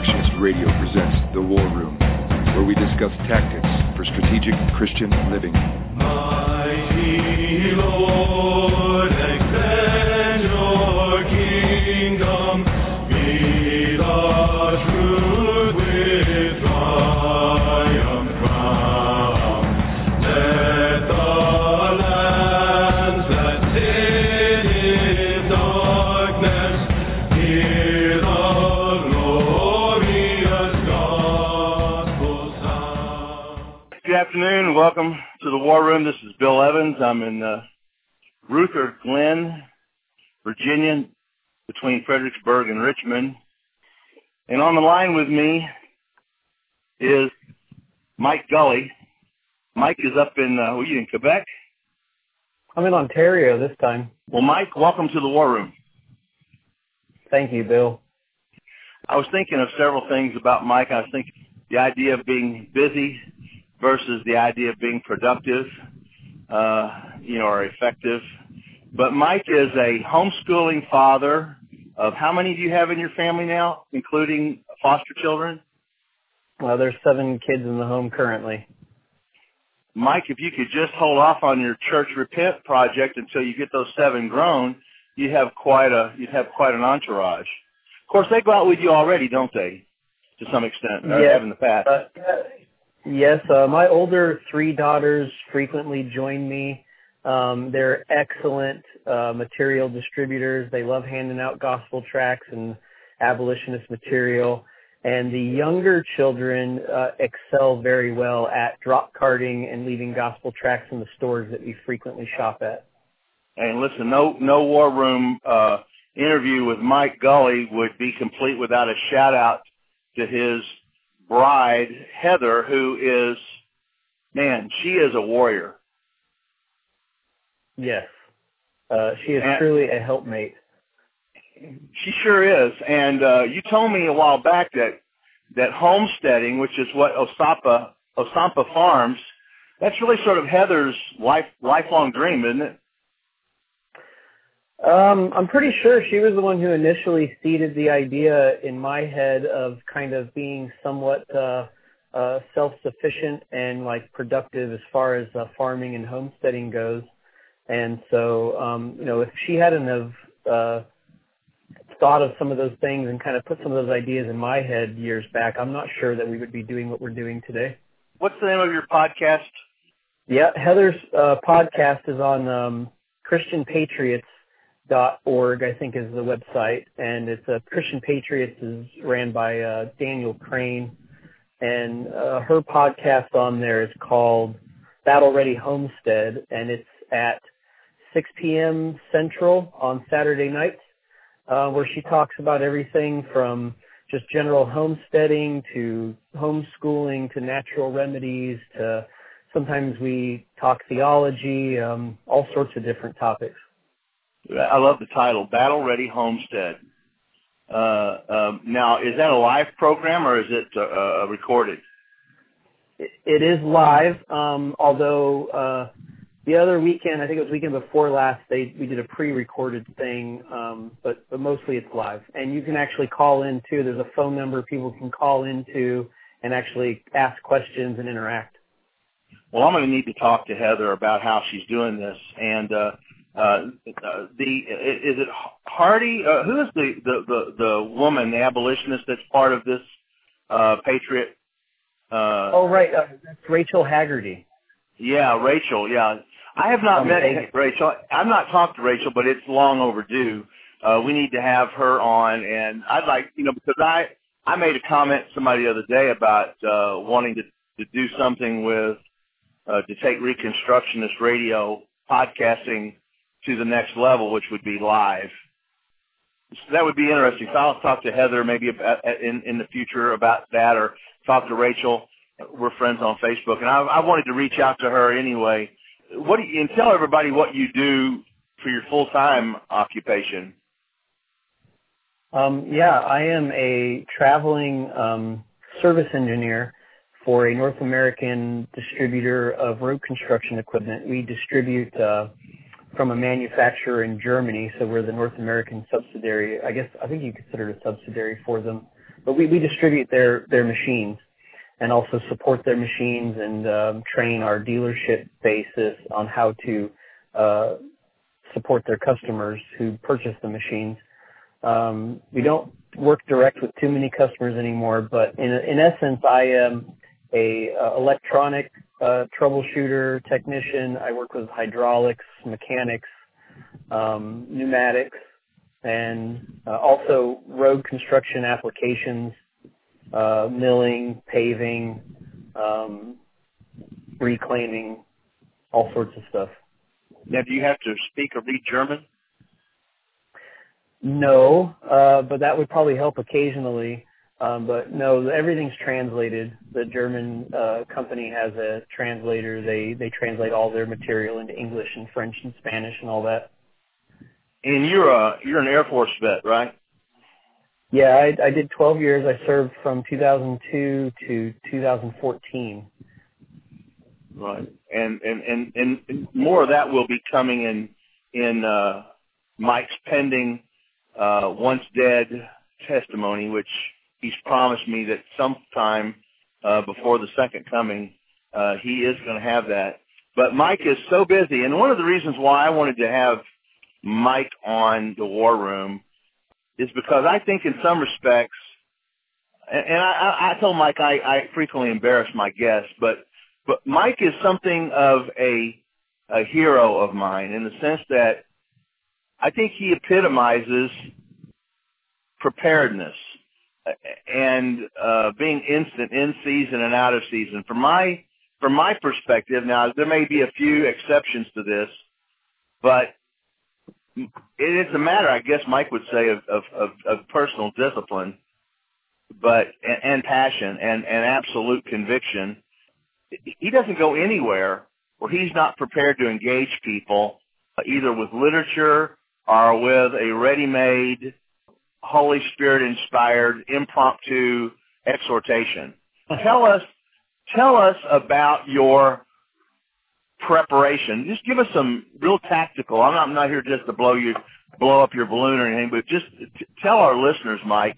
Reconstructionist Radio presents The War Room, where we discuss tactics for strategic Christian living. Welcome to the War Room. This is Bill Evans. I'm in uh, Ruther Glen, Virginia, between Fredericksburg and Richmond. And on the line with me is Mike Gully. Mike is up in, uh, are you in Quebec? I'm in Ontario this time. Well, Mike, welcome to the War Room. Thank you, Bill. I was thinking of several things about Mike. I was thinking the idea of being busy versus the idea of being productive, uh, you know, or effective. But Mike is a homeschooling father of how many do you have in your family now, including foster children? Well, there's seven kids in the home currently. Mike, if you could just hold off on your church repent project until you get those seven grown, you have quite a you'd have quite an entourage. Of course, they go out with you already, don't they? To some extent, or Yes. have in the past. Uh, yes, uh, my older three daughters frequently join me. Um, they're excellent uh, material distributors. They love handing out gospel tracts and abolitionist material. And the younger children uh, excel very well at drop carting and leaving gospel tracts in the stores that we frequently shop at. And listen, no no war room uh, interview with Mike Gully would be complete without a shout out to his bride Heather, who is man, she is a warrior. Yes. Uh, she is And- truly a helpmate. She sure is. And uh, you told me a while back that that homesteading, which is what Osapa Osampa Farms, that's really sort of Heather's life lifelong dream, isn't it? Um, I'm pretty sure she was the one who initially seeded the idea in my head of kind of being somewhat uh, uh, self-sufficient and like productive as far as uh, farming and homesteading goes. And so, um, you know, if she hadn't have uh, thought of some of those things and kind of put some of those ideas in my head years back, I'm not sure that we would be doing what we're doing today. What's the name of your podcast? Yeah, Heather's uh, podcast is on um, ChristianPatriots.org, I think is the website, and it's uh, Christian Patriots is ran by uh, Daniel Crane, and uh, her podcast on there is called Battle Ready Homestead, and it's at 6 p.m. Central on Saturday nights, uh, where she talks about everything from just general homesteading to homeschooling to natural remedies to sometimes we talk theology, um, all sorts of different topics. I love the title, Battle Ready Homestead. Uh, um, now, is that a live program or is it uh, uh, recorded? It, is live, um, although uh, the other weekend, I think it was weekend before last, they we did a pre-recorded thing, um, but but mostly it's live, and you can actually call in too. There's a phone number people can call into and actually ask questions and interact. Well, I'm going to need to talk to Heather about how she's doing this. And uh, uh, uh, the is it Hardy? Uh, who is the, the the the woman, the abolitionist that's part of this uh, Patriot? Uh, Oh right, uh, that's Rachel Haggerty. Yeah, Rachel. Yeah, I have not Um, met. Rachel. I've not talked to Rachel, but it's long overdue. Uh, we need to have her on, and I'd like, you know, because I I made a comment to somebody the other day about uh, wanting to to do something with uh, to take Reconstructionist radio podcasting to the next level, which would be live. So that would be interesting. So I'll talk to Heather maybe about, in in the future about that, or talk to Rachel. We're friends on Facebook, and I, I wanted to reach out to her anyway. What do you, and tell everybody what you do for your full time occupation. Um, yeah, I am a traveling um, service engineer for a North American distributor of road construction equipment. We distribute uh, from a manufacturer in Germany, so we're the North American subsidiary. I guess I think you consider it a subsidiary for them. but we, we distribute their their machines and also support their machines and um, train our dealership basis on how to uh, support their customers who purchase the machines. Um, we don't work direct with too many customers anymore, but in in essence, I am a uh, electronic troubleshooter technician. I work with hydraulics, mechanics, um, pneumatics, and uh, also road construction applications, uh, milling, paving, um, reclaiming, all sorts of stuff. Now, do you have to speak or read German? No, uh, but that would probably help occasionally. Um, but no, everything's translated. The German uh, company has a translator. They they translate all their material into English and French and Spanish and all that. And you're a you're an Air Force vet, right? Yeah, I, I did 12 years. I served from 2002 to 2014. Right, and and and and more of that will be coming in in uh, Mike's pending uh, once dead testimony, which he's promised me that sometime uh, before the second coming, uh, he is going to have that. But Mike is so busy, and one of the reasons why I wanted to have Mike on the War Room is because I think in some respects, and I, I told Mike I, I frequently embarrass my guests, but but Mike is something of a a hero of mine in the sense that I think he epitomizes preparedness and uh, being instant in season and out of season. From my from my perspective, now there may be a few exceptions to this, but it is a matter, I guess, Mike would say, of of, of, of personal discipline, but and, and passion and and absolute conviction. He doesn't go anywhere where he's not prepared to engage people, either with literature or with a ready-made Holy Spirit inspired impromptu exhortation. Tell us, tell us about your preparation. Just give us some real tactical. I'm not, I'm not here just to blow you, blow up your balloon or anything, but just t- tell our listeners, Mike,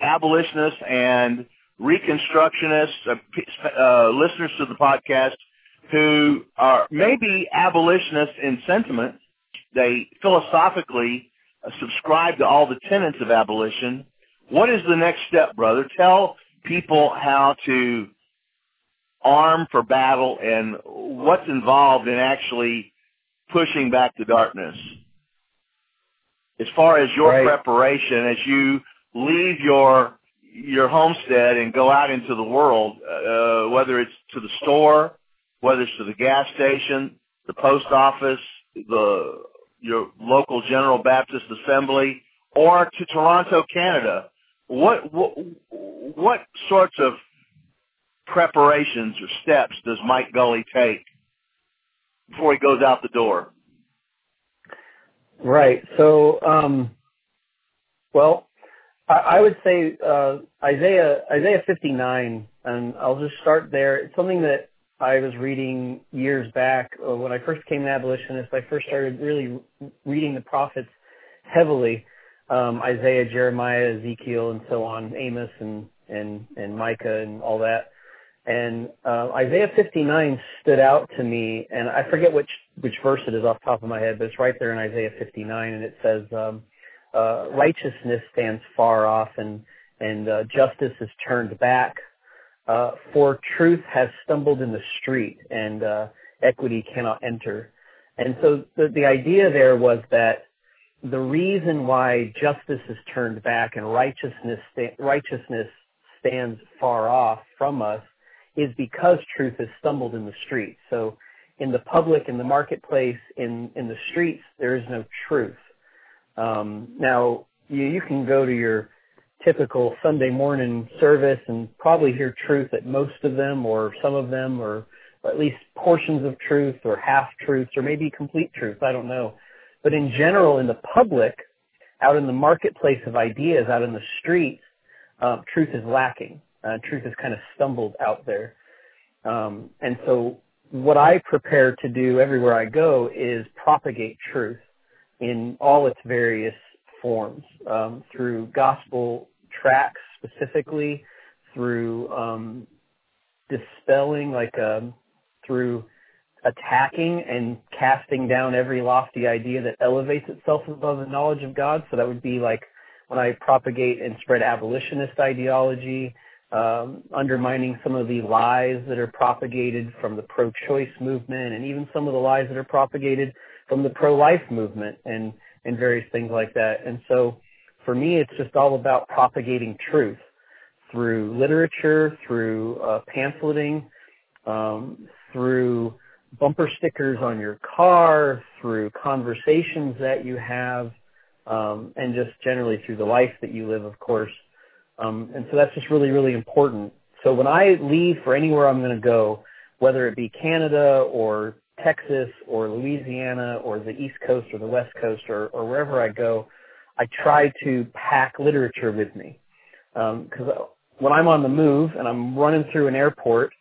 abolitionists and reconstructionists, uh, uh, listeners to the podcast who are maybe abolitionists in sentiment. They philosophically subscribe to all the tenets of abolition. What is the next step, brother? Tell people how to arm for battle and what's involved in actually pushing back the darkness. As far as your Right. preparation, as you leave your your homestead and go out into the world, uh, whether it's to the store, whether it's to the gas station, the post office, the your local General Baptist Assembly, or to Toronto, Canada. What what, what sorts of preparations or steps does Mike Gully take before he goes out the door? Right. So, um, well, I, I would say uh, Isaiah Isaiah 59, and I'll just start there. It's something that I was reading years back uh, when I first came to abolitionist. I first started really reading the prophets heavily, um, Isaiah, Jeremiah, Ezekiel, and so on, Amos, and and and Micah, and all that. And uh, Isaiah 59 stood out to me, and I forget which which verse it is off the top of my head, but it's right there in Isaiah 59, and it says, um, uh, "Righteousness stands far off, and and uh, justice is turned back. Uh, for truth has stumbled in the street, and uh, equity cannot enter." And so the the idea there was that the reason why justice is turned back and righteousness sta- righteousness stands far off from us is because truth has stumbled in the street. So in the public, in the marketplace, in, in the streets, there is no truth. Um, now, you, you can go to your typical Sunday morning service and probably hear truth at most of them or some of them or at least portions of truth or half truths or maybe complete truth. I don't know. But in general, in the public, out in the marketplace of ideas, out in the streets, uh, truth is lacking. Uh, truth has kind of stumbled out there. Um, and so what I prepare to do everywhere I go is propagate truth in all its various forms um, through gospel tracts, specifically through um, dispelling, like um, through attacking and casting down every lofty idea that elevates itself above the knowledge of God. So that would be like when I propagate and spread abolitionist ideology, um, undermining some of the lies that are propagated from the pro-choice movement, and even some of the lies that are propagated from the pro-life movement, and and various things like that. And so, for me, it's just all about propagating truth through literature, through uh, pamphleting, um, through bumper stickers on your car, through conversations that you have, um, and just generally through the life that you live, of course. Um, and so that's just really, really important. So when I leave for anywhere I'm going to go, whether it be Canada or Texas or Louisiana or the East Coast or the West Coast or, or wherever I go, I try to pack literature with me. Because um, when I'm on the move and I'm running through an airport,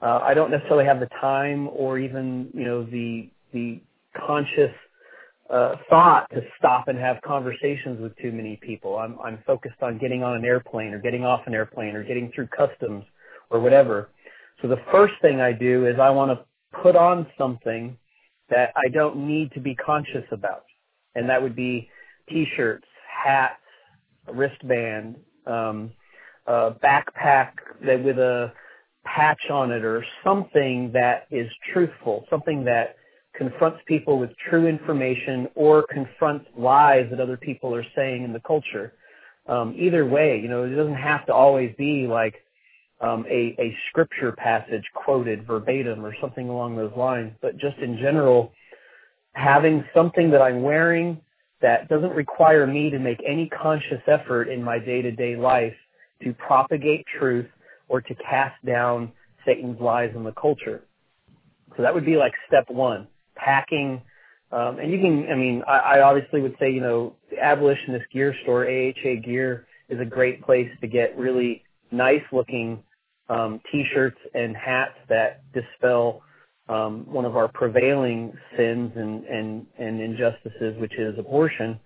uh, I don't necessarily have the time or even you know the the conscious uh, thought to stop and have conversations with too many people. I'm I'm focused on getting on an airplane or getting off an airplane or getting through customs or whatever. So the first thing I do is I want to put on something that I don't need to be conscious about, and that would be t-shirts, hats, wristband, um, a backpack that with a patch on it or something that is truthful, something that confronts people with true information or confronts lies that other people are saying in the culture. Um, either way, you know, it doesn't have to always be like um, a, a scripture passage quoted verbatim or something along those lines, but just in general, having something that I'm wearing that doesn't require me to make any conscious effort in my day to day life to propagate truth or to cast down Satan's lies in the culture. So that would be like step one, packing. Um, and you can, I mean, I, I obviously would say, you know, the abolitionist gear store, AHA Gear, is a great place to get really nice looking um, t-shirts and hats that dispel um, one of our prevailing sins and, and, and injustices, which is abortion.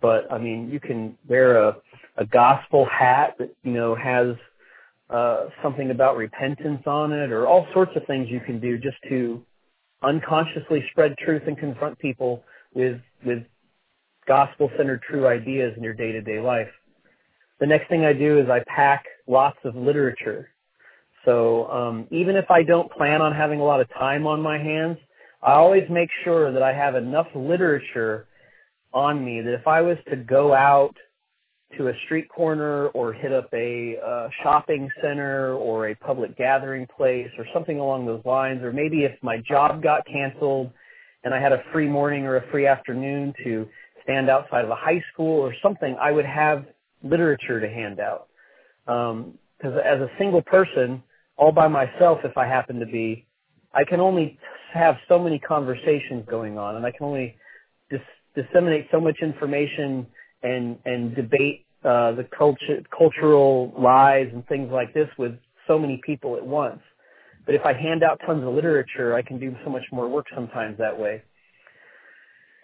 But I mean, you can wear a, a gospel hat that, you know, has uh, something about repentance on it, or all sorts of things you can do just to unconsciously spread truth and confront people with with gospel-centered true ideas in your day-to-day life. The next thing I do is I pack lots of literature. So um, even if I don't plan on having a lot of time on my hands, I always make sure that I have enough literature on me that if I was to go out to a street corner or hit up a uh, shopping center or a public gathering place or something along those lines, or maybe if my job got canceled and I had a free morning or a free afternoon to stand outside of a high school or something, I would have literature to hand out. Because um, as a single person, all by myself, if I happen to be, I can only have so many conversations going on, and I can only dis- disseminate so much information and and debate uh, the culture, cultural lies and things like this with so many people at once. But if I hand out tons of literature, I can do so much more work sometimes that way.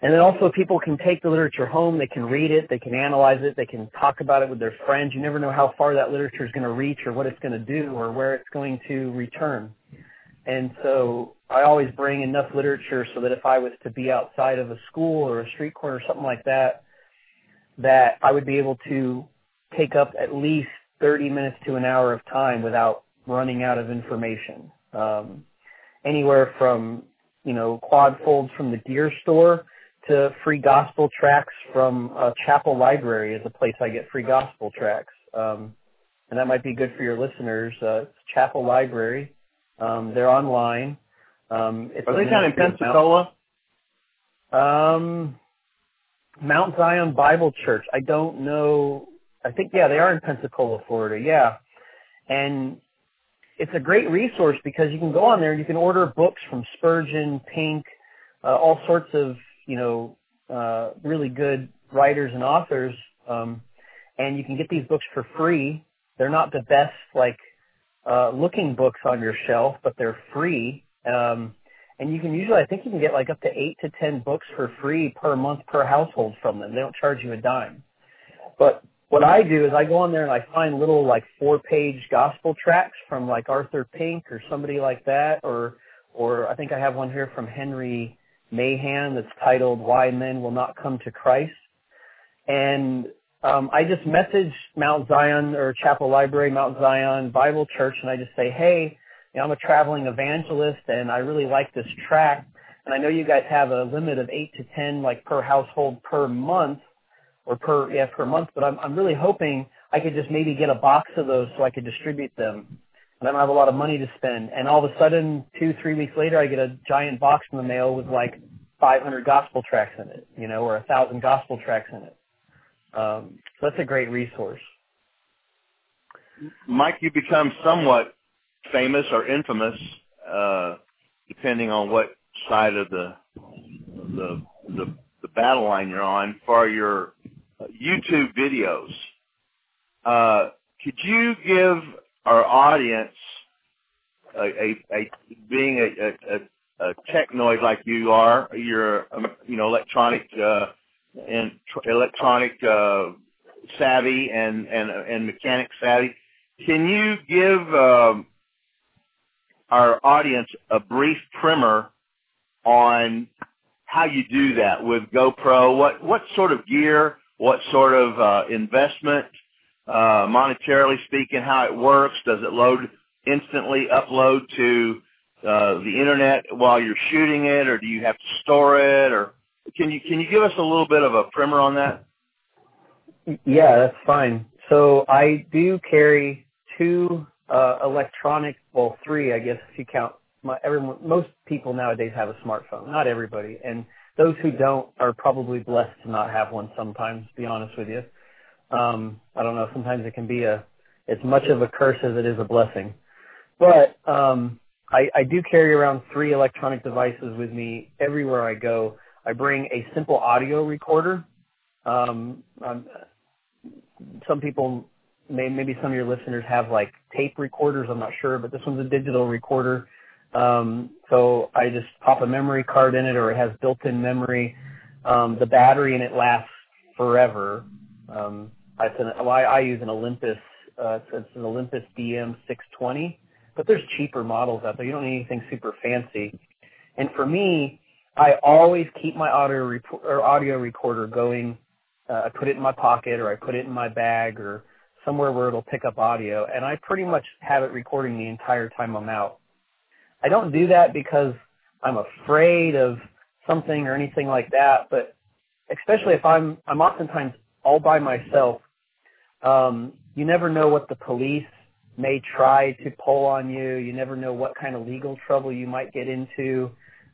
And then also people can take the literature home, they can read it, they can analyze it, they can talk about it with their friends. You never know how far that literature is going to reach or what it's going to do or where it's going to return. And so I always bring enough literature so that if I was to be outside of a school or a street corner or something like that, that I would be able to take up at least 30 minutes to an hour of time without running out of information. Um, anywhere from, you know, quad folds from the gear store to free gospel tracts from a Chapel Library is a place I get free gospel tracts. Um, and that might be good for your listeners. Uh, it's Chapel Library. Um, they're online. Um, it's Are they down in Pensacola? Um, Mount Zion Bible Church. I don't know. I think yeah, they are in Pensacola, Florida. Yeah, and it's a great resource because you can go on there and you can order books from Spurgeon, Pink, uh, all sorts of you know uh, really good writers and authors, um, and you can get these books for free. They're not the best like uh, looking books on your shelf, but they're free. Um, and you can usually, I think you can get like up to eight to ten books for free per month per household from them. They don't charge you a dime. But what I do is I go on there and I find little like four page gospel tracts from like Arthur Pink or somebody like that, or or I think I have one here from Henry Mahan that's titled "Why Men Will Not Come to Christ," and um, I just message Mount Zion or Chapel Library, Mount Zion Bible Church, and I just say, hey, you know, I'm a traveling evangelist, and I really like this track, and I know you guys have a limit of eight to ten like per household per month or per yeah per month, but I'm I'm really hoping I could just maybe get a box of those so I could distribute them. I don't have a lot of money to spend. And all of a sudden, two three weeks later, I get a giant box in the mail with like 500 gospel tracts in it, you know, or a thousand gospel tracts in it. Um, so that's a great resource. Mike, you become somewhat famous or infamous, uh, depending on what side of the the the, the battle line you're on for your YouTube videos. Uh, could you give our audience a, a, a being a, a, a technoid like you are, you're um, you know electronic uh, and tr- electronic uh, savvy and and and mechanic savvy. Can you give um, our audience a brief primer on how you do that with GoPro? What what sort of gear what sort of uh, investment, uh, monetarily speaking, how it works. Does it load instantly, upload to uh, the internet while you're shooting it, or do you have to store it? Or can you can you give us a little bit of a primer on that? Yeah, that's fine. So I do carry two uh, electronic, well, three, I guess, if you count. My, everyone, most people nowadays have a smartphone. Not everybody, and those who don't are probably blessed to not have one sometimes, to be honest with you. Um, I don't know, sometimes it can be a, as much of a curse as it is a blessing. But, um, I, I do carry around three electronic devices with me everywhere I go. I bring a simple audio recorder. Um, some people may, maybe some of your listeners have like tape recorders. I'm not sure, but this one's a digital recorder. Um, so I just pop a memory card in it, or it has built-in memory. Um, the battery in it lasts forever. Um, it's an, well, I, I use an Olympus. Uh, it's, an Olympus DM620, but there's cheaper models out there. You don't need anything super fancy. And for me, I always keep my audio rep- or audio recorder going. Uh, I put it in my pocket, or I put it in my bag, or somewhere where it'll pick up audio, and I pretty much have it recording the entire time I'm out. I don't do that because I'm afraid of something or anything like that, but especially if I'm I'm oftentimes all by myself. Um, you never know what the police may try to pull on you. You never know what kind of legal trouble you might get into.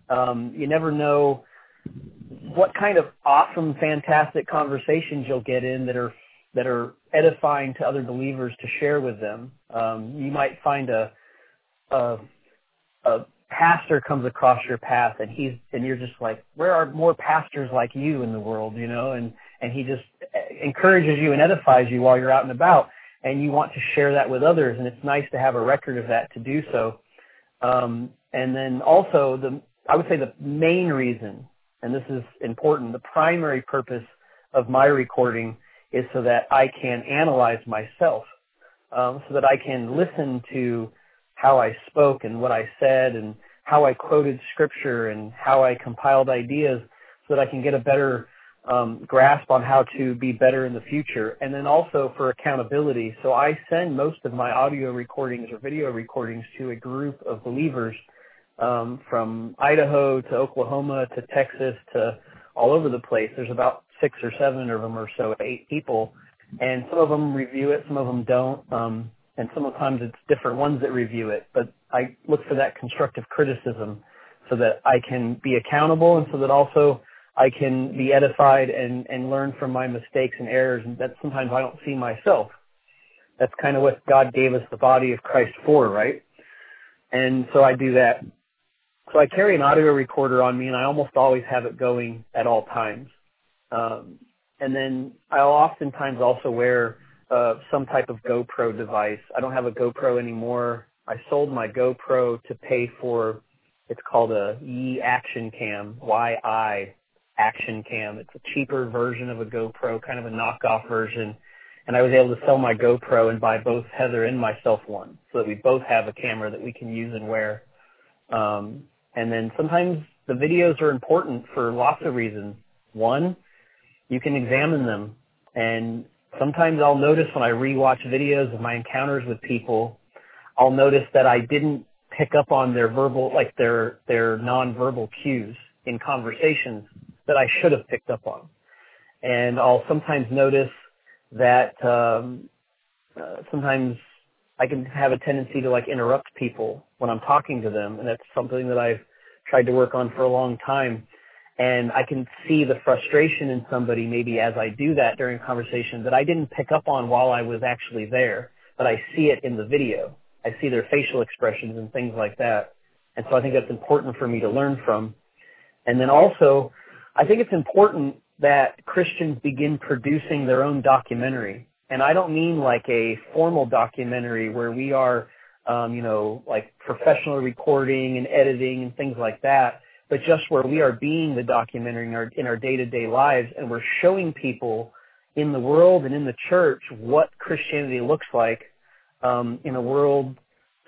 Um, you never know what kind of awesome, fantastic conversations you'll get in that are that are edifying to other believers to share with them. Um, you might find a, a a pastor comes across your path and he's and you're just like where are more pastors like you in the world you know and and he just encourages you and edifies you while you're out and about and you want to share that with others and it's nice to have a record of that to do so. Um, and then also the i would say the main reason and this is important the primary purpose of my recording is so that i can analyze myself um, so that i can listen to how I spoke and what I said and how I quoted scripture and how I compiled ideas so that I can get a better um, grasp on how to be better in the future. And then also for accountability. So I send most of my audio recordings or video recordings to a group of believers um, from Idaho to Oklahoma to Texas to all over the place. There's about six or seven of them or so, eight people. And some of them review it, some of them don't. Um, and sometimes it's different ones that review it, but I look for that constructive criticism so that I can be accountable and so that also I can be edified and, and learn from my mistakes and errors and that sometimes I don't see myself. That's kind of what God gave us the body of Christ for, right? And so I do that. So I carry an audio recorder on me and I almost always have it going at all times. Um, and then I'll oftentimes also wear uh, some type of GoPro device. I don't have a GoPro anymore. I sold my GoPro to pay for it's called a Yi Action Cam, Y-I Action Cam. It's a cheaper version of a GoPro, kind of a knockoff version. and I was able to sell my GoPro and buy both Heather and myself one, so that we both have a camera that we can use and wear. Um, and then sometimes the videos are important for lots of reasons. One, you can examine them, and sometimes I'll notice when I rewatch videos of my encounters with people, I'll notice that I didn't pick up on their verbal, like their their nonverbal cues in conversations that I should have picked up on. And I'll sometimes notice that um, uh, sometimes I can have a tendency to like interrupt people when I'm talking to them, and that's something that I've tried to work on for a long time. And I can see the frustration in somebody maybe as I do that during a conversation that I didn't pick up on while I was actually there, but I see it in the video. I see their facial expressions and things like that. And so I think that's important for me to learn from. And then also, I think it's important that Christians begin producing their own documentary. And I don't mean like a formal documentary where we are, um, you know, like professional recording and editing and things like that, but just where we are being the documentary in our, in our day-to-day lives and we're showing people in the world and in the church what Christianity looks like um, in a world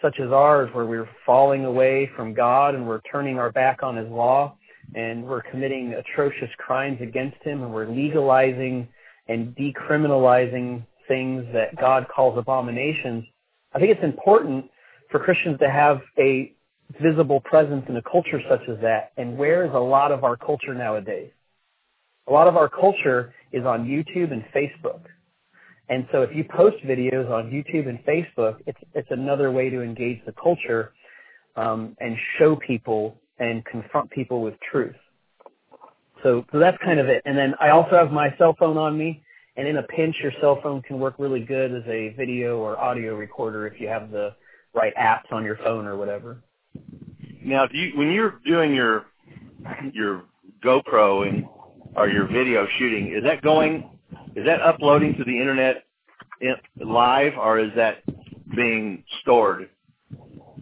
such as ours where we're falling away from God and we're turning our back on his law and we're committing atrocious crimes against him and we're legalizing and decriminalizing things that God calls abominations, I think it's important for Christians to have a visible presence in a culture such as that. And where is a lot of our culture nowadays? A lot of our culture is on YouTube and Facebook. And so if you post videos on YouTube and Facebook, it's it's another way to engage the culture um, and show people and confront people with truth. So so that's kind of it. And then I also have my cell phone on me, and in a pinch, your cell phone can work really good as a video or audio recorder if you have the right apps on your phone or whatever. Now, do you, when you're doing your your GoPro and or your video shooting, is that going is that uploading to the internet in, live or is that being stored?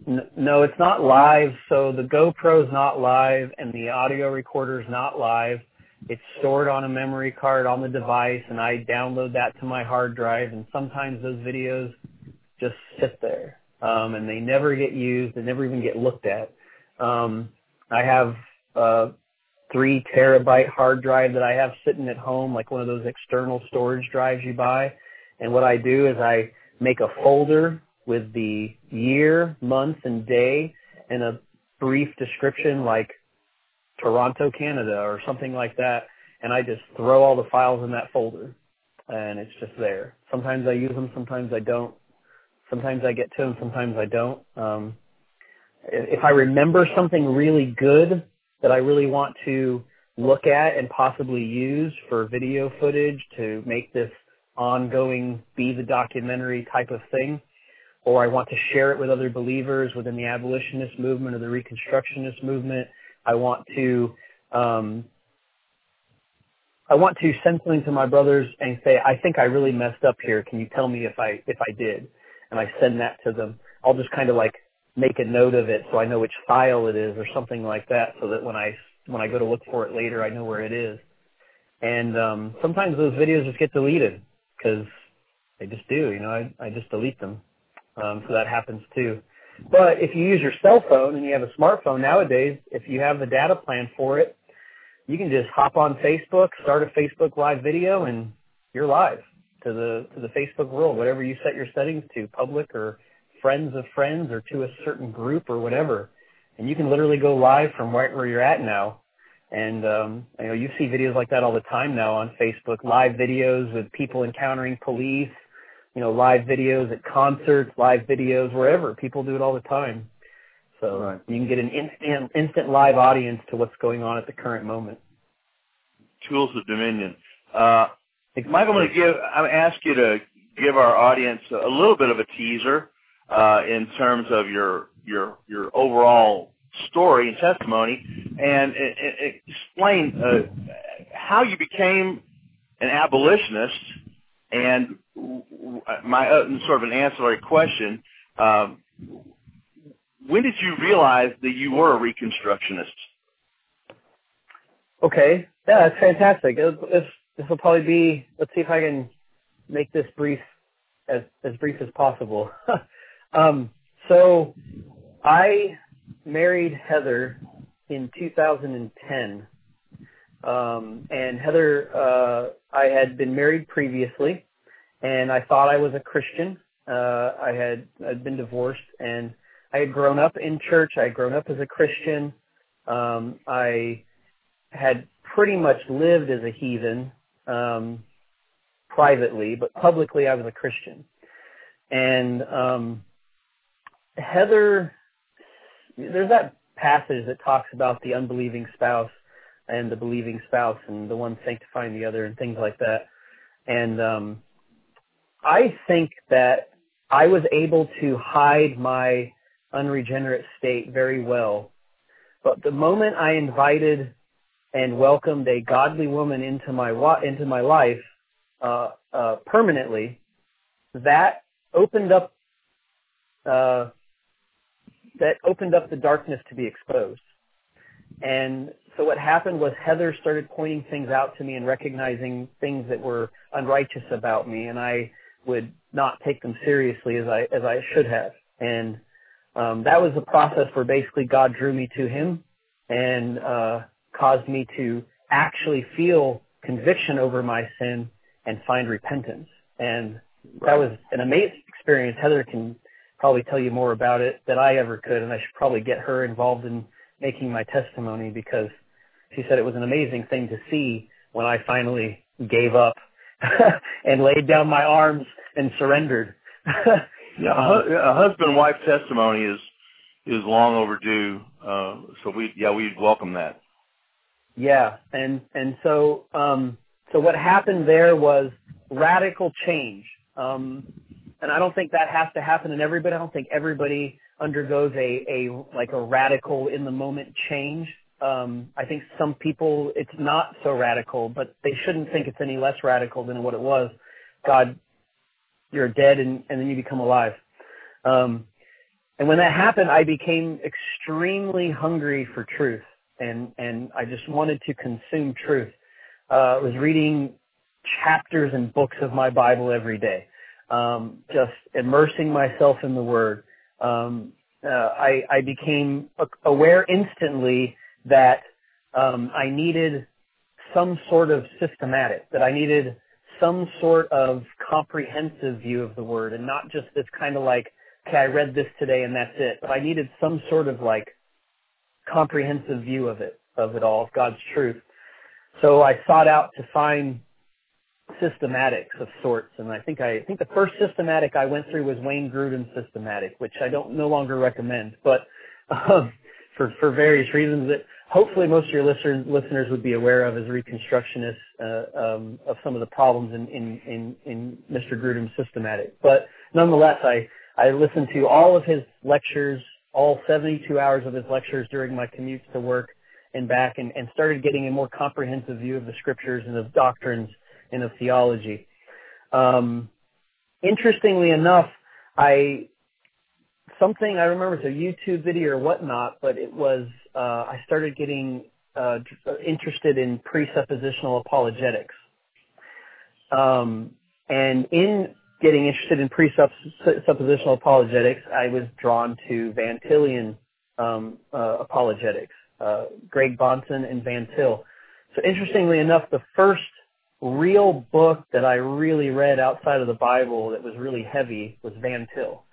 No, it's not live. So the GoPro is not live and the audio recorder is not live. It's stored on a memory card on the device and I download that to my hard drive and sometimes those videos just sit there. Um, and they never get used. They never even get looked at. Um, I have a three terabyte hard drive that I have sitting at home, like one of those external storage drives you buy. And what I do is I make a folder with the year, month, and day and a brief description like Toronto, Canada or something like that. And I just throw all the files in that folder and it's just there. Sometimes I use them, sometimes I don't. Sometimes I get to them, sometimes I don't. Um, if I remember something really good that I really want to look at and possibly use for video footage to make this ongoing be the documentary type of thing, or I want to share it with other believers within the abolitionist movement or the reconstructionist movement. I want to um, I want to send something to my brothers and say, I think I really messed up here. Can you tell me if I if I did? And I send that to them. I'll just kind of like make a note of it so I know which file it is or something like that, so that when I when I go to look for it later, I know where it is. And um, sometimes those videos just get deleted because they just do. You know, I I just delete them. Um, so that happens too. But if you use your cell phone and you have a smartphone nowadays, if you have the data plan for it, you can just hop on Facebook, start a Facebook live video, and you're live to the to the Facebook world, whatever you set your settings to, public or friends of friends or to a certain group or whatever. And you can literally go live from right where you're at now. And um, you know, you see videos like that all the time now on Facebook, live videos with people encountering police, you know, live videos at concerts, live videos wherever. People do it all the time. So Right. you can get an instant instant live audience to what's going on at the current moment. Tools of Dominion. Uh, Mike, I'm going to give. I'm ask you to give our audience a little bit of a teaser uh, in terms of your your your overall story and testimony, and, and, and explain uh, how you became an abolitionist. And w- w- my uh, sort of an ancillary question: um, When did you realize that you were a Reconstructionist? Okay, yeah, that's fantastic. This will probably be. Let's see if I can make this brief as as brief as possible. um, so I married Heather in 2010. Um, and Heather, uh, I had been married previously, and I thought I was a Christian. Uh, I had I'd been divorced, and I had grown up in church. I had grown up as a Christian. Um, I had pretty much lived as a heathen um, privately, but publicly I was a Christian. And um, Heather, there's that passage that talks about the unbelieving spouse and the believing spouse and the one sanctifying the other and things like that. And um, I think that I was able to hide my unregenerate state very well. But the moment I invited and welcomed a godly woman into my into my life uh, uh, permanently, that opened up uh, that opened up the darkness to be exposed. And so what happened was Heather started pointing things out to me and recognizing things that were unrighteous about me, and I would not take them seriously as I as I should have. And um, that was the process where basically God drew me to Him and uh, caused me to actually feel conviction over my sin and find repentance. And that was an amazing experience. Heather can probably tell you more about it than I ever could, and I should probably get her involved in making my testimony because she said it was an amazing thing to see when I finally gave up and laid down my arms and surrendered. yeah, a, a husband wife testimony is is long overdue. Uh, so we yeah we welcome that. Yeah, and and so um, so what happened there was radical change. Um, and I don't think that has to happen in everybody. I don't think everybody undergoes a, a like a radical in the moment change. Um, I think some people it's not so radical, but they shouldn't think it's any less radical than what it was. God, you're dead and, and then you become alive. Um, and when that happened, I became extremely hungry for truth, and and I just wanted to consume truth. Uh, I was reading chapters and books of my Bible every day, um, just immersing myself in the Word. Um, uh, I, I became aware instantly that um, I needed some sort of systematic, that I needed some sort of comprehensive view of the word and not just this kind of like, okay, I read this today and that's it. But I needed some sort of like comprehensive view of it, of it all, of God's truth. So I sought out to find systematics of sorts, and I think I, I think the first systematic I went through was Wayne Grudem systematic, which I don't no longer recommend, but um, for for various reasons that hopefully most of your listeners listeners would be aware of as reconstructionists uh, um, of some of the problems in in in, in Mr. Grudem's systematic. But nonetheless, I I listened to all of his lectures, all 72 hours of his lectures during my commutes to work and back, and, and started getting a more comprehensive view of the scriptures and of doctrines and of theology. Um, interestingly enough, I something I remember it's a YouTube video or whatnot, but it was uh, I started getting uh, interested in presuppositional apologetics, um, and in getting interested in presuppositional apologetics, I was drawn to Van Tillian um, uh, apologetics, uh, Greg Bahnsen and Van Til. So interestingly enough, the first real book that I really read outside of the Bible that was really heavy was Van Til.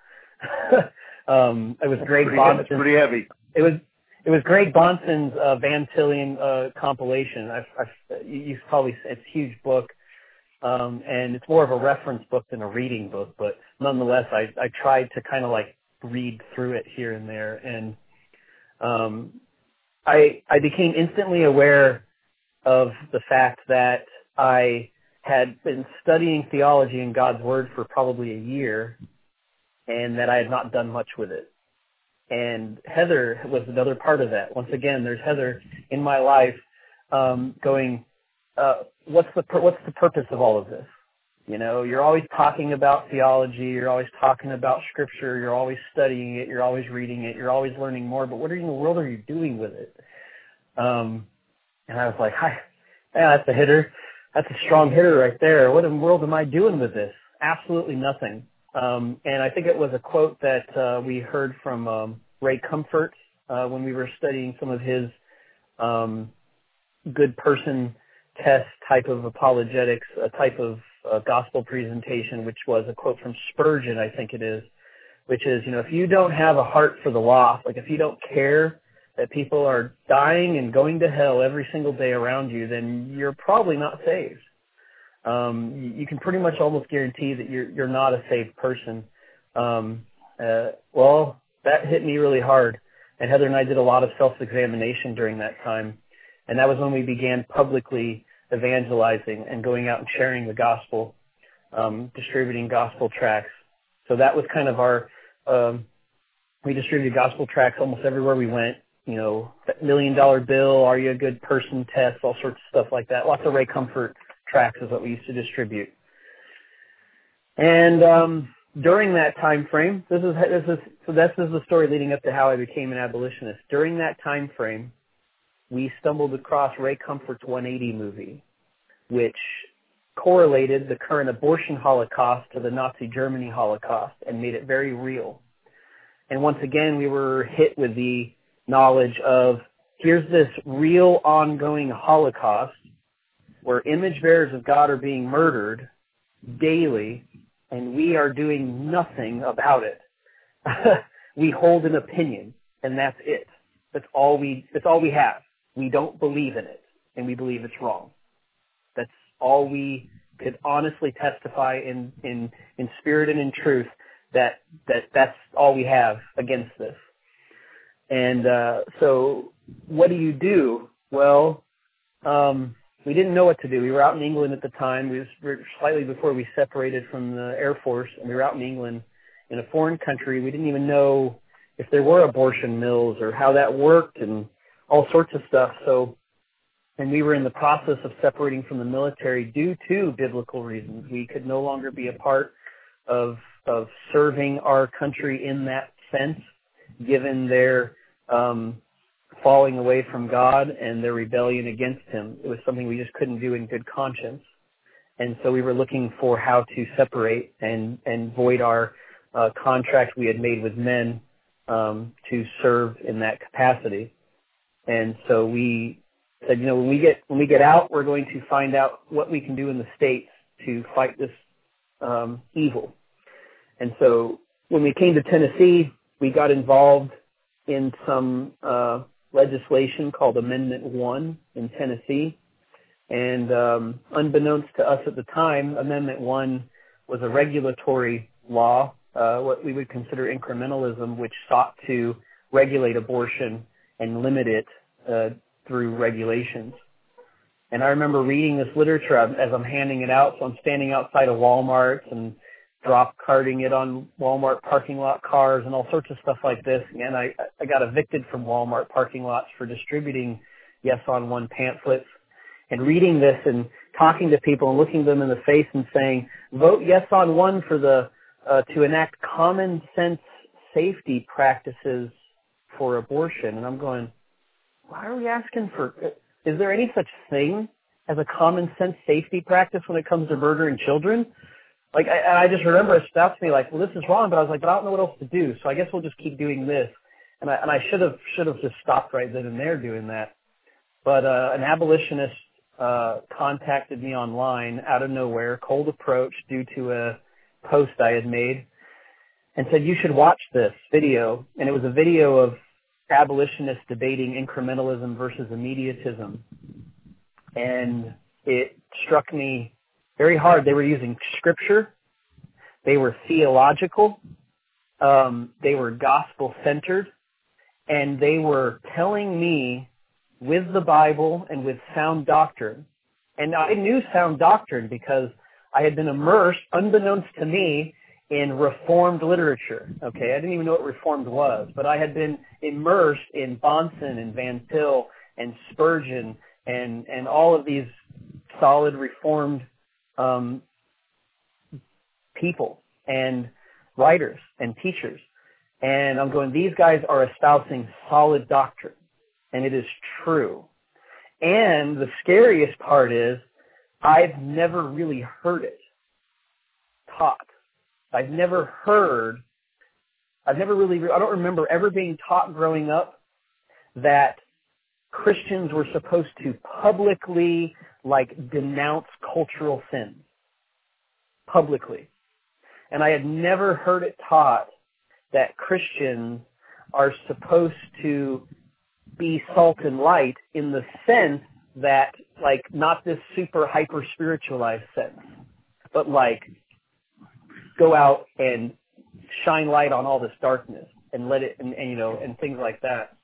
um, it was Greg. It's pretty heavy. It was it was Greg Bahnsen's uh, Van Tillian uh, compilation. I, I, you probably it's a huge book, um, and it's more of a reference book than a reading book. But nonetheless, I I tried to kind of like read through it here and there, and um, I I became instantly aware of the fact that I had been studying theology and God's Word for probably a year, and that I had not done much with it. And Heather was another part of that. Once again, there's Heather in my life um, going, uh, what's the pur- what's the purpose of all of this? You know, you're always talking about theology, you're always talking about scripture, you're always studying it, you're always reading it, you're always learning more, but what in the world are you doing with it? Um, and I was like, hi, that's a hitter. that's a strong hitter right there. What in the world am I doing with this? Absolutely nothing. Um, and I think it was a quote that uh, we heard from um, Ray Comfort uh, when we were studying some of his um, good person test type of apologetics, a type of uh, gospel presentation, which was a quote from Spurgeon, I think it is, which is, you know, if you don't have a heart for the lost, like if you don't care that people are dying and going to hell every single day around you, then you're probably not saved. Um, you, can pretty much almost guarantee that you're you're not a saved person. Um, uh, well, that hit me really hard, and Heather and I did a lot of self-examination during that time, and that was when we began publicly evangelizing and going out and sharing the gospel, um, distributing gospel tracts. So that was kind of our um, we distributed gospel tracts almost everywhere we went you know, million dollar bill, are you a good person tests, all sorts of stuff like that. Lots of Ray Comfort tracts is what we used to distribute. And um, during that time frame, this is this is so this is the story leading up to how I became an abolitionist. During that time frame, we stumbled across Ray Comfort's 180 movie, which correlated the current abortion holocaust to the Nazi Germany holocaust and made it very real. And once again, we were hit with the knowledge of here's this real ongoing Holocaust where image bearers of God are being murdered daily and we are doing nothing about it. we hold an opinion and that's it. That's all we, that's all we have. We don't believe in it and we believe it's wrong. That's all we could honestly testify in, in, in spirit and in truth that, that that's all we have against this. And uh, so, what do you do? Well, um, we didn't know what to do. We were out in England at the time. We were slightly before we separated from the Air Force, and we were out in England in a foreign country. We didn't even know if there were abortion mills or how that worked and all sorts of stuff. So, and we were in the process of separating from the military due to biblical reasons. We could no longer be a part of of serving our country in that sense, given their um, falling away from God and their rebellion against Him. It was something we just couldn't do in good conscience. And so we were looking for how to separate and, and void our uh, contract we had made with men um, to serve in that capacity. And so we said, you know, when we get when we get out, we're going to find out what we can do in the states to fight this um, evil. And so when we came to Tennessee, we got involved in some uh, legislation called Amendment 1 in Tennessee. And um, unbeknownst to us at the time, Amendment 1 was a regulatory law, uh, what we would consider incrementalism, which sought to regulate abortion and limit it uh, through regulations. And I remember reading this literature as I'm handing it out. So I'm standing outside of Walmart and drop carding it on Walmart parking lot cars and all sorts of stuff like this. And I, I got evicted from Walmart parking lots for distributing Yes on One pamphlets and reading this and talking to people and looking them in the face and saying, vote Yes on One for the, uh, to enact common sense safety practices for abortion. And I'm going, why are we asking for, is there any such thing as a common sense safety practice when it comes to murdering children? Like I, I just remember it stopped me like, well, this is wrong, but I was like, but I don't know what else to do, so I guess we'll just keep doing this. And I and I should have should have just stopped right then and there doing that. But uh, an abolitionist uh, contacted me online out of nowhere, cold approach due to a post I had made, and said you should watch this video. And it was a video of abolitionists debating incrementalism versus immediatism, and it struck me very hard. They were using scripture. They were theological. Um, they were gospel centered. And they were telling me with the Bible and with sound doctrine. And I knew sound doctrine because I had been immersed, unbeknownst to me, in Reformed literature. Okay, I didn't even know what Reformed was, but I had been immersed in Bahnsen and Van Til and Spurgeon and and all of these solid Reformed um, people and writers and teachers. And I'm going, these guys are espousing solid doctrine. And it is true. And the scariest part is I've never really heard it taught. I've never heard, I've never really, I don't remember ever being taught growing up that Christians were supposed to publicly like denounce cultural sins. Publicly. And I had never heard it taught that Christians are supposed to be salt and light in the sense that like not this super hyper spiritualized sense, but like go out and shine light on all this darkness and let it and, and you know and things like that.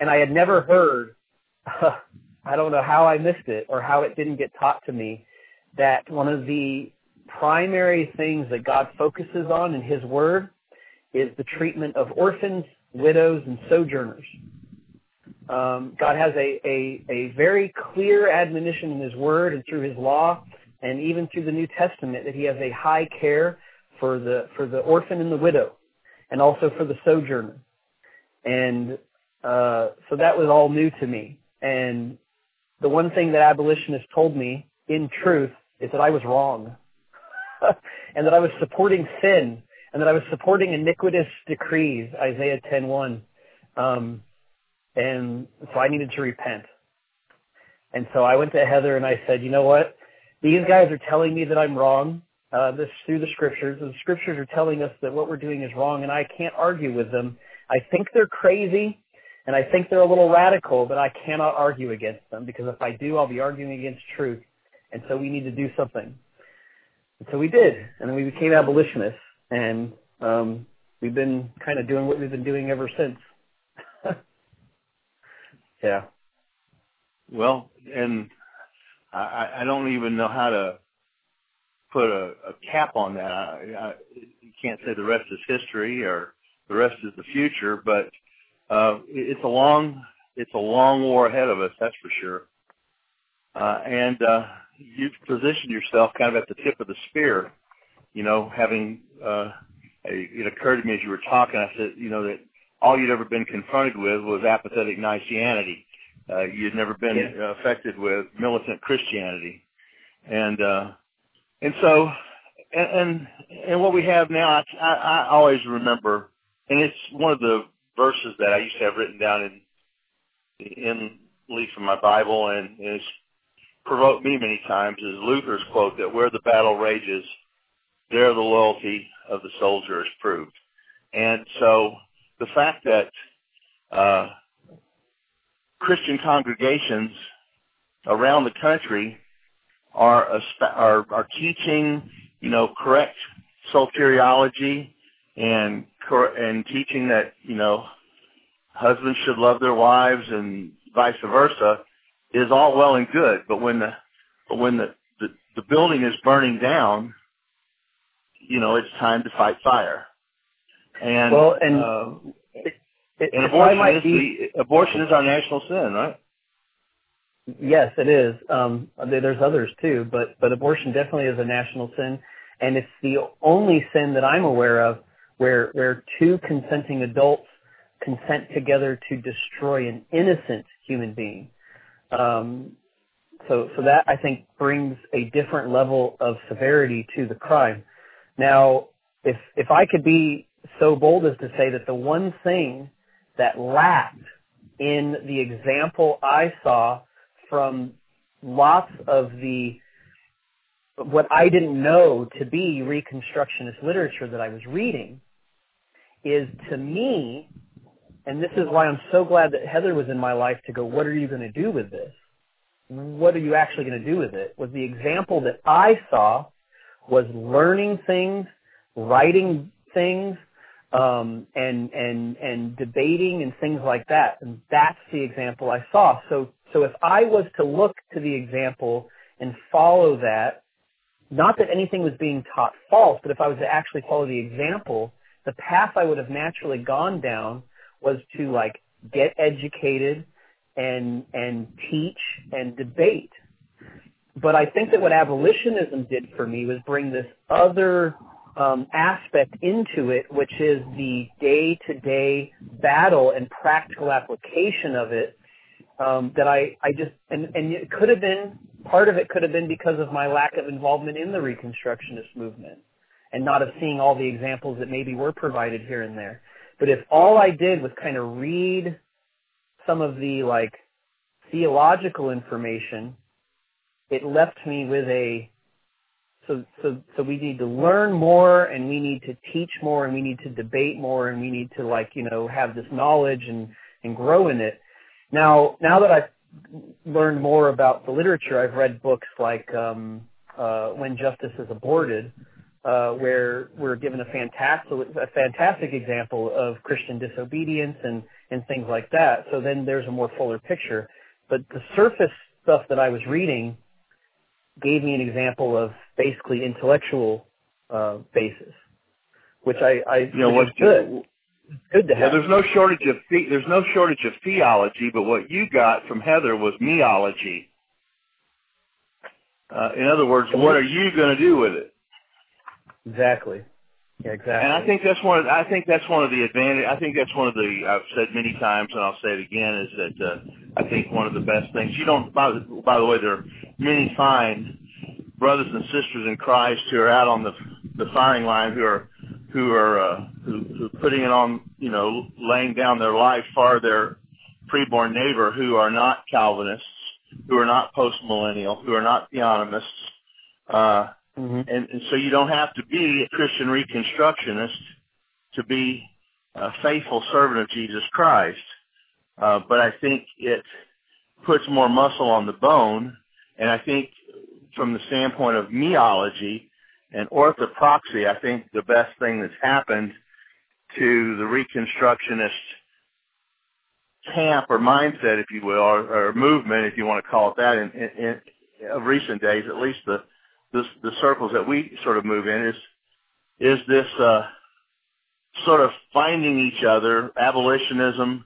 And I had never heard uh, I don't know how I missed it or how it didn't get taught to me that one of the primary things that God focuses on in his word is the treatment of orphans, widows, and sojourners. Um, God has a, a, a very clear admonition in His Word and through His law, and even through the New Testament, that He has a high care for the for the orphan and the widow, and also for the sojourner. And uh, so that was all new to me. And the one thing that abolitionists told me, in truth, is that I was wrong, and that I was supporting sin, and that I was supporting iniquitous decrees, Isaiah 10:1. Um, and so I needed to repent. And so I went to Heather and I said, you know what? These guys are telling me that I'm wrong. Uh, this through the scriptures. The scriptures are telling us that what we're doing is wrong, and I can't argue with them. I think they're crazy, and I think they're a little radical, but I cannot argue against them because if I do, I'll be arguing against truth. And so we need to do something. And so we did, and then we became abolitionists, and um, we've been kind of doing what we've been doing ever since. Yeah. Well, and I, I don't even know how to put a, a cap on that. I, I can't say the rest is history or the rest is the future, but uh, it's a long it's a long war ahead of us, that's for sure. Uh, and uh, you've positioned yourself kind of at the tip of the spear. You know, having uh, it occurred to me as you were talking, I said, you know, that all you'd ever been confronted with was apathetic Niceanity. Uh, you'd never been yeah. affected with militant Christianity, and uh, and so and, and and what we have now, I, I, I always remember, and it's one of the verses that I used to have written down in in leaf from my Bible, and it's provoked me many times. Is Luther's quote that where the battle rages, there the loyalty of the soldier is proved, and so the fact that uh, Christian congregations around the country are are, are teaching, you know, correct soteriology and and teaching that you know husbands should love their wives and vice versa is all well and good, but when the but when the the, the building is burning down, you know, it's time to fight fire. And well, and uh, it, it, and abortion is be, the, abortion is our national sin, right? Yes, it is. Um, there's others too, but but abortion definitely is a national sin, and it's the only sin that I'm aware of where where two consenting adults consent together to destroy an innocent human being. Um, so so that I think brings a different level of severity to the crime. Now, if if I could be so bold as to say that the one thing that lacked in the example I saw from lots of the what I didn't know to be Reconstructionist literature that I was reading is to me, and this is why I'm so glad that Heather was in my life to go, what are you going to do with this? What are you actually going to do with it? Was the example that I saw was learning things, writing things, um, and and and debating and things like that. And that's the example I saw. So so if I was to look to the example and follow that, not that anything was being taught false, but if I was to actually follow the example, the path I would have naturally gone down was to like get educated and and teach and debate. But I think that what abolitionism did for me was bring this other um, aspect into it, which is the day-to-day battle and practical application of it. Um, that I, I just and, and it could have been part of it could have been because of my lack of involvement in the Reconstructionist movement and not of seeing all the examples that maybe were provided here and there. But if all I did was kind of read some of the like theological information, it left me with a so so so we need to learn more and we need to teach more and we need to debate more and we need to like you know have this knowledge and and grow in it now now that i've learned more about the literature i've read books like um uh when justice is aborted uh where we're given a fantastic a fantastic example of christian disobedience and and things like that so then there's a more fuller picture but the surface stuff that i was reading gave me an example of basically intellectual uh, basis, which I, I You know what's good. Good to have. there's no shortage of the, there's no shortage of theology, but what you got from Heather was meology. Uh, in other words, what are you going to do with it? Exactly. Yeah, exactly. And I think that's one. Of, I think that's one of the advantage. I think that's one of the. I've said many times, and I'll say it again, is that uh, I think one of the best things. You don't. By the, by the way, there are many fine brothers and sisters in Christ who are out on the the firing line, who are who are uh, who, who are putting it on. You know, laying down their life for their preborn neighbor, who are not Calvinists, who are not postmillennial, who are not theonomists. Uh, Mhm. and, and so you don't have to be a Christian Reconstructionist to be a faithful servant of Jesus Christ. Uh, but I think it puts more muscle on the bone, and I think from the standpoint of meology and orthopraxy, I think the best thing that's happened to the Reconstructionist camp or mindset, if you will, or, or movement, if you want to call it that, in, in, in of recent days, at least the the, the circles that we sort of move in is is this uh, sort of finding each other, abolitionism,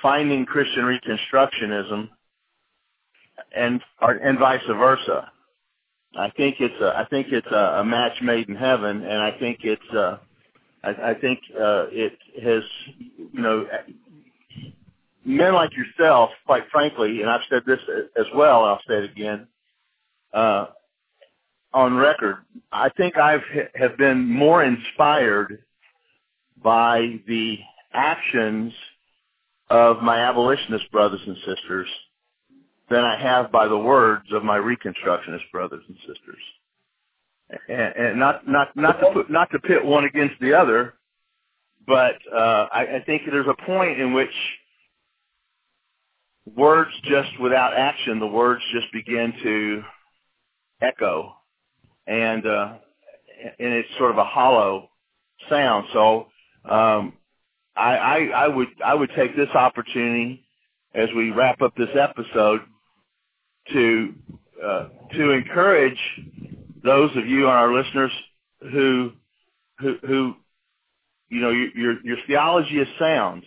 finding Christian Reconstructionism, and and vice versa. I think it's a I think it's a, a match made in heaven, and I think it's uh, I, I think uh, it has you know men like yourself, quite frankly, and I've said this as well, I'll say it again. Uh, on record, I think I've have been more inspired by the actions of my abolitionist brothers and sisters than I have by the words of my Reconstructionist brothers and sisters. And, and not not not to put, not to pit one against the other, but uh, I, I think there's a point in which words just without action, the words just begin to echo and uh, and it's sort of a hollow sound. So um, I, I, I would I would take this opportunity as we wrap up this episode to uh, to encourage those of you and our listeners who who, who you know your, your theology is sound.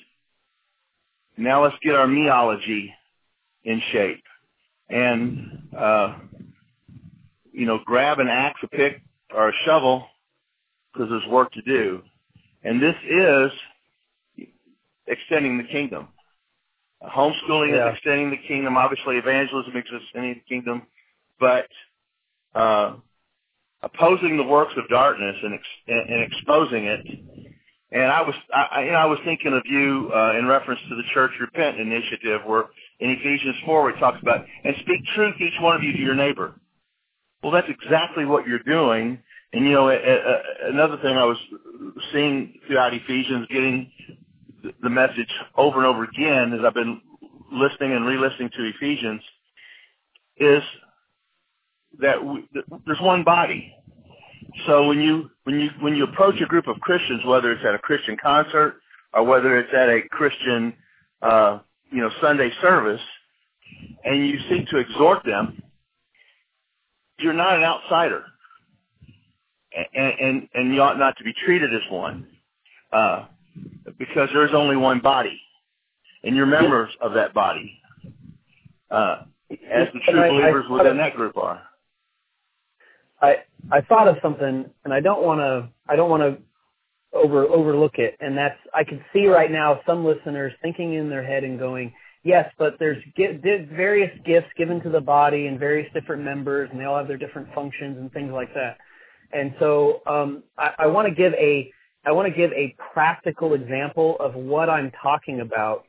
Now let's get our meology in shape and. Uh, you know, grab an axe, a pick, or a shovel because there's work to do. And this is extending the kingdom. Homeschooling Yeah. is extending the kingdom. Obviously, evangelism is extending the kingdom. But uh, opposing the works of darkness and, ex- and, exposing it. And I was, I, you know, I was thinking of you uh, in reference to the Church Repent initiative, where in Ephesians four, it talks about and speak truth each one of you to your neighbor. Well, that's exactly what you're doing. And you know, a, a, another thing I was seeing throughout Ephesians, getting the- message over and over again as I've been listening and re-listening to Ephesians, is that we, there's one body. So when you when you when you approach a group of Christians, whether it's at a Christian concert or whether it's at a Christian uh, you know Sunday service, and you seek to exhort them, you're not an outsider, and and, and you ought not to be treated as one, uh, because there's only one body, and you're members of that body, uh, as the true I- I believers thought within that group are. I I thought of something, and I don't want to I don't want to over overlook it, and that's I can see right now some listeners thinking in their head and going, Yes, but there's various gifts given to the body and various different members, and they all have their different functions and things like that. And so um, I, I want to give a I want to give a practical example of what I'm talking about,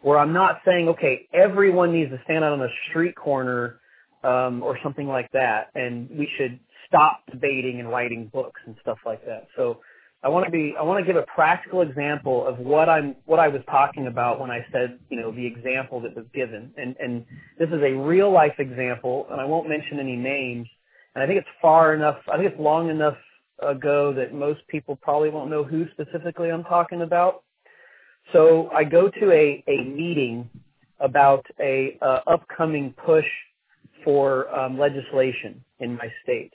where I'm not saying, okay, everyone needs to stand out on a street corner um, or something like that, and we should stop debating and writing books and stuff like that. So I want to be I want to give a practical example of what I'm what I was talking about when I said you know the example that was given, and and this is a real life example, and I won't mention any names, and I think it's far enough. I think it's long enough ago that most people probably won't know who specifically I'm talking about. So I go to a, a meeting about a uh, upcoming push for um, legislation in my state,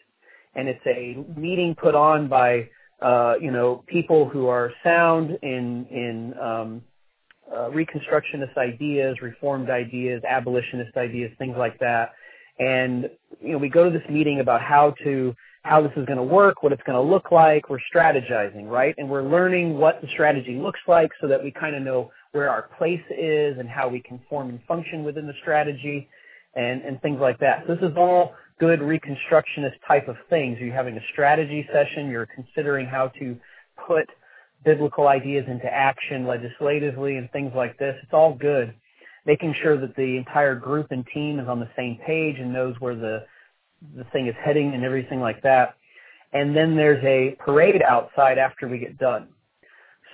and it's a meeting put on by uh, you know people who are sound in in um, uh, reconstructionist ideas, reformed ideas, abolitionist ideas, things like that. And you know we go to this meeting about how to how this is going to work, what it's going to look like. We're strategizing, right? And we're learning what the strategy looks like so that we kind of know where our place is and how we can form and function within the strategy and, and things like that. So this is all good reconstructionist type of things. You're having a strategy session. You're considering how to put biblical ideas into action legislatively and things like this. It's all good. Making sure that the entire group and team is on the same page and knows where the the thing is heading and everything like that. And then there's a parade outside after we get done.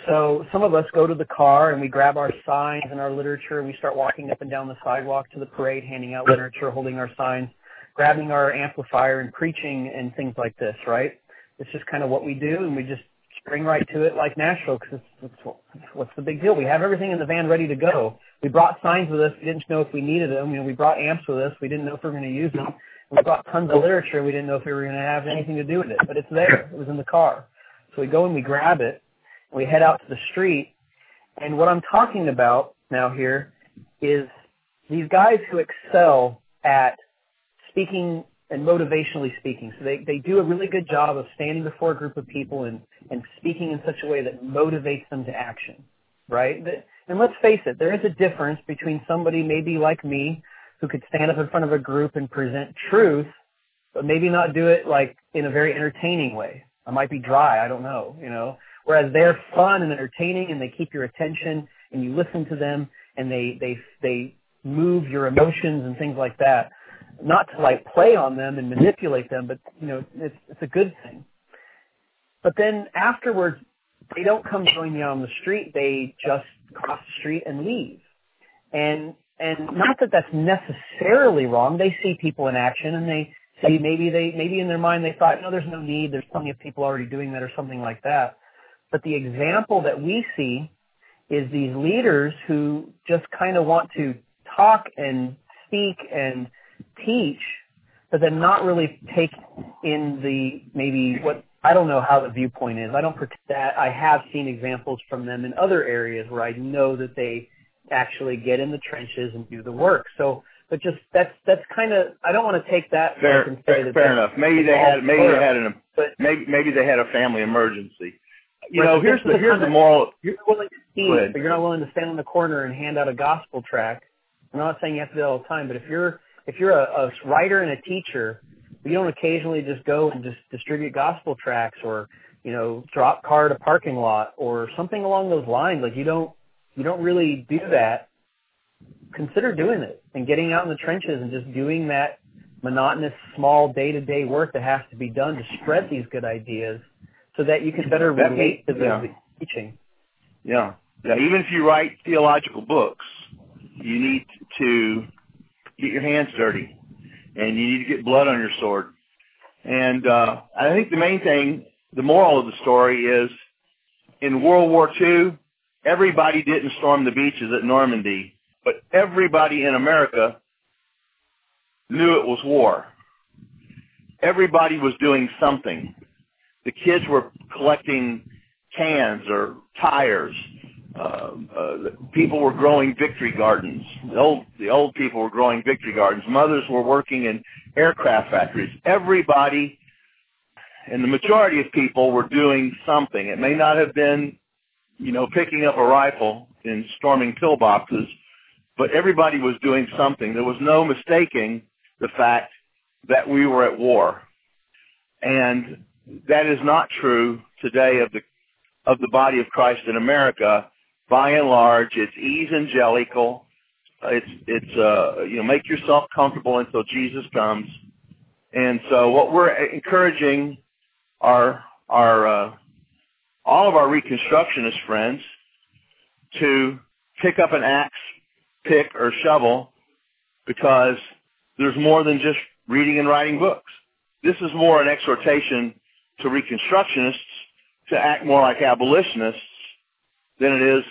So some of us go to the car and we grab our signs and our literature and we start walking up and down the sidewalk to the parade, handing out literature, holding our signs, grabbing our amplifier and preaching and things like this, right? It's just kind of what we do and we just spring right to it like Nashville because it's, it's, what's the big deal? We have everything in the van ready to go. We brought signs with us. We didn't know if we needed them. You know, we brought amps with us. We didn't know if we were going to use them we bought tons of literature. We didn't know if we were going to have anything to do with it, but it's there. It was in the car. So we go and we grab it. We head out to the street. And what I'm talking about now here is these guys who excel at speaking and motivationally speaking. So they, they do a really good job of standing before a group of people and, and speaking in such a way that motivates them to action, right? And let's face it, there is a difference between somebody maybe like me who could stand up in front of a group and present truth, but maybe not do it like in a very entertaining way. I might be dry, I don't know, you know. Whereas they're fun and entertaining and they keep your attention and you listen to them and they they they move your emotions and things like that. Not to like play on them and manipulate them, but you know, it's it's a good thing. But then afterwards they don't come join you on the street, they just cross the street and leave. And and not that that's necessarily wrong. They see people in action and they see maybe they maybe in their mind they thought, no, there's no need. There's plenty of people already doing that or something like that. But the example that we see is these leaders who just kind of want to talk and speak and teach, but then not really take in the maybe what I don't know how the viewpoint is. I don't pretend that I have seen examples from them in other areas where I know that they actually get in the trenches and do the work. So, but just that's that's kind of I don't want to take that fair, and say fair, that fair enough. Maybe they had maybe they had an but maybe maybe they had a family emergency. You know, here's the here's the moral. You're willing to see, but you're not willing to stand on the corner and hand out a gospel tract. I'm not saying you have to do that all the time, but if you're if you're a, a writer and a teacher, you don't occasionally just go and just distribute gospel tracts or you know drop card a parking lot or something along those lines. Like you don't you don't really do that, consider doing it and getting out in the trenches and just doing that monotonous, small day-to-day work that has to be done to spread these good ideas so that you can better that relate to the yeah. teaching. Yeah. Yeah. Even if you write theological books, you need to get your hands dirty and you need to get blood on your sword. And uh, I think the main thing, the moral of the story is in World War II, everybody didn't storm the beaches at Normandy, but everybody in America knew it was war. Everybody was doing something. The kids were collecting cans or tires. Uh, uh, people were growing victory gardens. The old, the old people were growing victory gardens. Mothers were working in aircraft factories. Everybody and the majority of people were doing something. It may not have been you know, picking up a rifle and storming pillboxes, but everybody was doing something. There was no mistaking the fact that we were at war. And that is not true today of the of the body of Christ in America. By and large, it's evangelical. It's it's uh you know make yourself comfortable until Jesus comes. And so what we're encouraging our our uh, all of our reconstructionist friends to pick up an axe, pick or shovel because there's more than just reading and writing books. This is more an exhortation to reconstructionists to act more like abolitionists than it is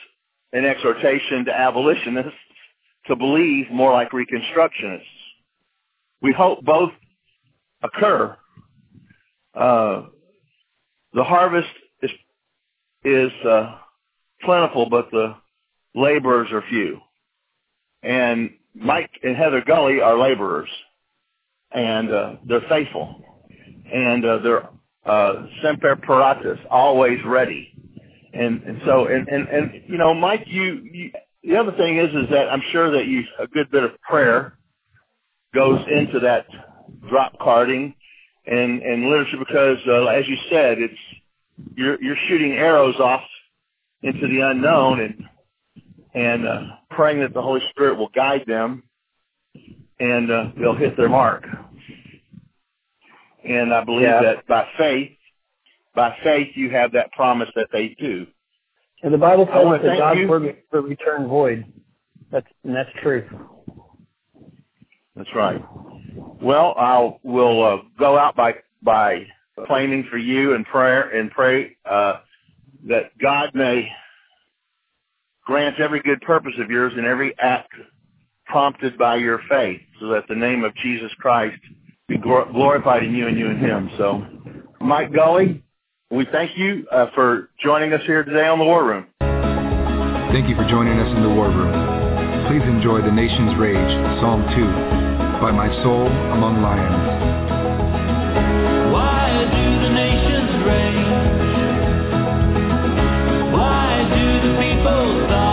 an exhortation to abolitionists to believe more like reconstructionists. We hope both occur. Uh, the harvest is is uh, plentiful, but the laborers are few. And Mike and Heather Gully are laborers, and uh, they're faithful, and uh, they're uh, semper paratus, always ready. And and so and and and you know, Mike, you, you the other thing is is that I'm sure that you a good bit of prayer goes into that drop carding and and literature because uh, as you said, it's you're you're shooting arrows off into the unknown and and uh, praying that the Holy Spirit will guide them and uh, they'll hit their mark. And I believe Yeah. that by faith, by faith, you have that promise that they do. And the Bible I tells us that God's word will return void. That's and that's true. That's right. Well, I'll we'll uh, go out by by claiming for you and prayer and pray uh, that God may grant every good purpose of yours and every act prompted by your faith, so that the name of Jesus Christ be glorified in you and you in Him. So, Mike Gully, we thank you uh, for joining us here today on the War Room. Thank you for joining us in the War Room. Please enjoy The Nation's Rage, Psalm 2, by My Soul Among Lions. Why do the nations rage? Why do the people die?